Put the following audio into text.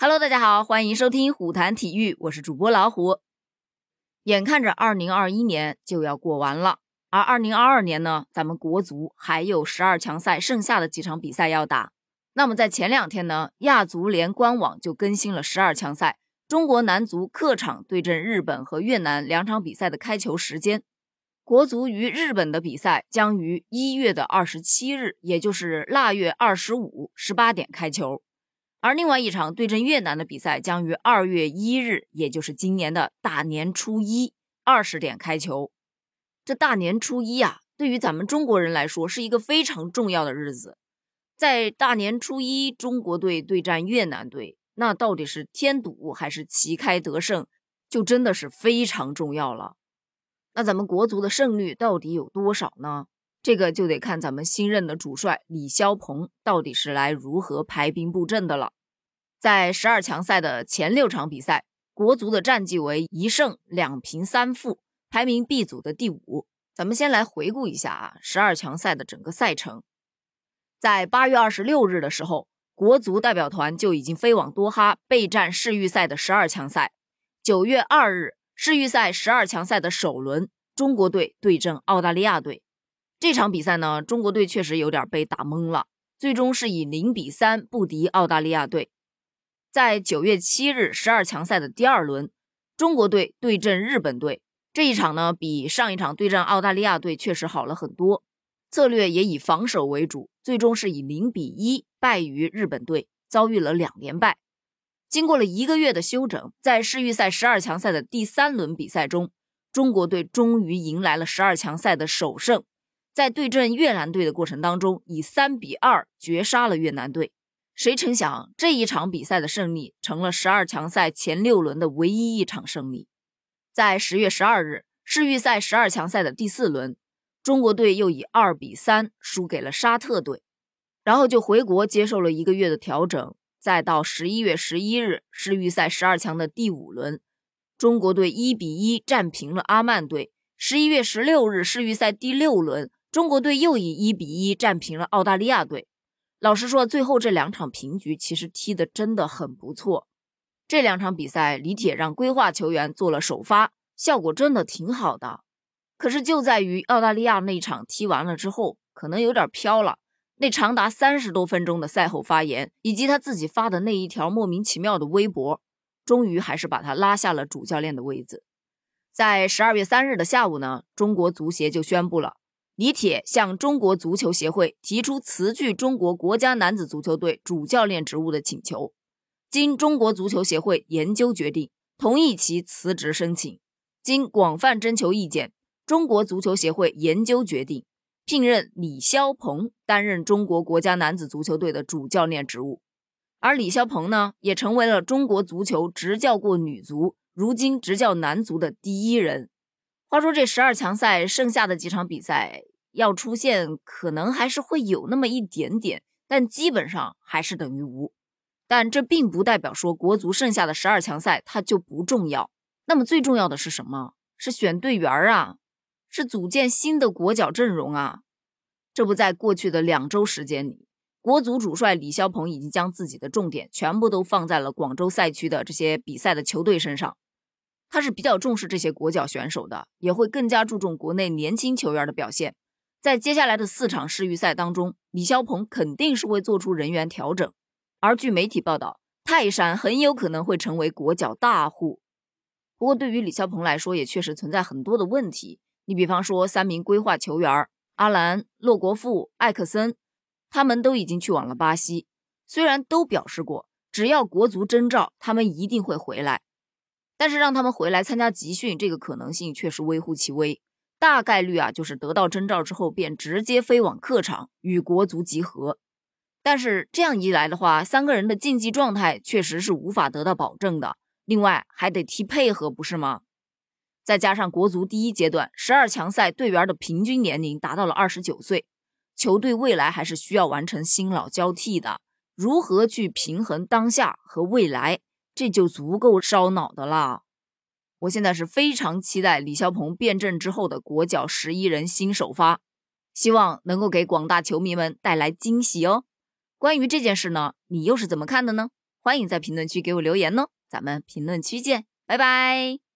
Hello，大家好，欢迎收听虎谈体育，我是主播老虎。眼看着二零二一年就要过完了，而二零二二年呢，咱们国足还有十二强赛剩下的几场比赛要打。那么在前两天呢，亚足联官网就更新了十二强赛，中国男足客场对阵日本和越南两场比赛的开球时间。国足与日本的比赛将于一月的二十七日，也就是腊月二十五十八点开球。而另外一场对阵越南的比赛将于二月一日，也就是今年的大年初一二十点开球。这大年初一啊，对于咱们中国人来说是一个非常重要的日子。在大年初一，中国队对战越南队，那到底是添堵还是旗开得胜，就真的是非常重要了。那咱们国足的胜率到底有多少呢？这个就得看咱们新任的主帅李霄鹏到底是来如何排兵布阵的了。在十二强赛的前六场比赛，国足的战绩为一胜两平三负，排名 B 组的第五。咱们先来回顾一下啊，十二强赛的整个赛程。在八月二十六日的时候，国足代表团就已经飞往多哈备战世预赛的十二强赛。九月二日，世预赛十二强赛的首轮，中国队对阵澳大利亚队。这场比赛呢，中国队确实有点被打懵了，最终是以零比三不敌澳大利亚队。在九月七日十二强赛的第二轮，中国队对阵日本队这一场呢，比上一场对战澳大利亚队确实好了很多，策略也以防守为主，最终是以零比一败于日本队，遭遇了两连败。经过了一个月的休整，在世预赛十二强赛的第三轮比赛中，中国队终于迎来了十二强赛的首胜，在对阵越南队的过程当中，以三比二绝杀了越南队。谁成想，这一场比赛的胜利成了十二强赛前六轮的唯一一场胜利。在十月十二日世预赛十二强赛的第四轮，中国队又以二比三输给了沙特队，然后就回国接受了一个月的调整。再到十一月十一日世预赛十二强的第五轮，中国队一比一战平了阿曼队。十一月十六日世预赛第六轮，中国队又以一比一战平了澳大利亚队。老实说，最后这两场平局其实踢得真的很不错。这两场比赛，李铁让规划球员做了首发，效果真的挺好的。可是就在于澳大利亚那场踢完了之后，可能有点飘了。那长达三十多分钟的赛后发言，以及他自己发的那一条莫名其妙的微博，终于还是把他拉下了主教练的位子。在十二月三日的下午呢，中国足协就宣布了。李铁向中国足球协会提出辞去中国国家男子足球队主教练职务的请求，经中国足球协会研究决定，同意其辞职申请。经广泛征求意见，中国足球协会研究决定聘任李霄鹏担任中国国家男子足球队的主教练职务。而李霄鹏呢，也成为了中国足球执教过女足，如今执教男足的第一人。话说这十二强赛剩下的几场比赛要出现，可能还是会有那么一点点，但基本上还是等于无。但这并不代表说国足剩下的十二强赛它就不重要。那么最重要的是什么？是选队员啊，是组建新的国脚阵容啊。这不在过去的两周时间里，国足主帅李霄鹏已经将自己的重点全部都放在了广州赛区的这些比赛的球队身上。他是比较重视这些国脚选手的，也会更加注重国内年轻球员的表现。在接下来的四场世预赛当中，李霄鹏肯定是会做出人员调整。而据媒体报道，泰山很有可能会成为国脚大户。不过，对于李霄鹏来说，也确实存在很多的问题。你比方说，三名规划球员阿兰、洛国富、艾克森，他们都已经去往了巴西，虽然都表示过，只要国足征召，他们一定会回来。但是让他们回来参加集训，这个可能性确实微乎其微，大概率啊就是得到征召之后便直接飞往客场与国足集合。但是这样一来的话，三个人的竞技状态确实是无法得到保证的。另外还得踢配合，不是吗？再加上国足第一阶段十二强赛队员的平均年龄达到了二十九岁，球队未来还是需要完成新老交替的。如何去平衡当下和未来？这就足够烧脑的啦！我现在是非常期待李霄鹏变阵之后的国脚十一人新首发，希望能够给广大球迷们带来惊喜哦。关于这件事呢，你又是怎么看的呢？欢迎在评论区给我留言哦。咱们评论区见，拜拜。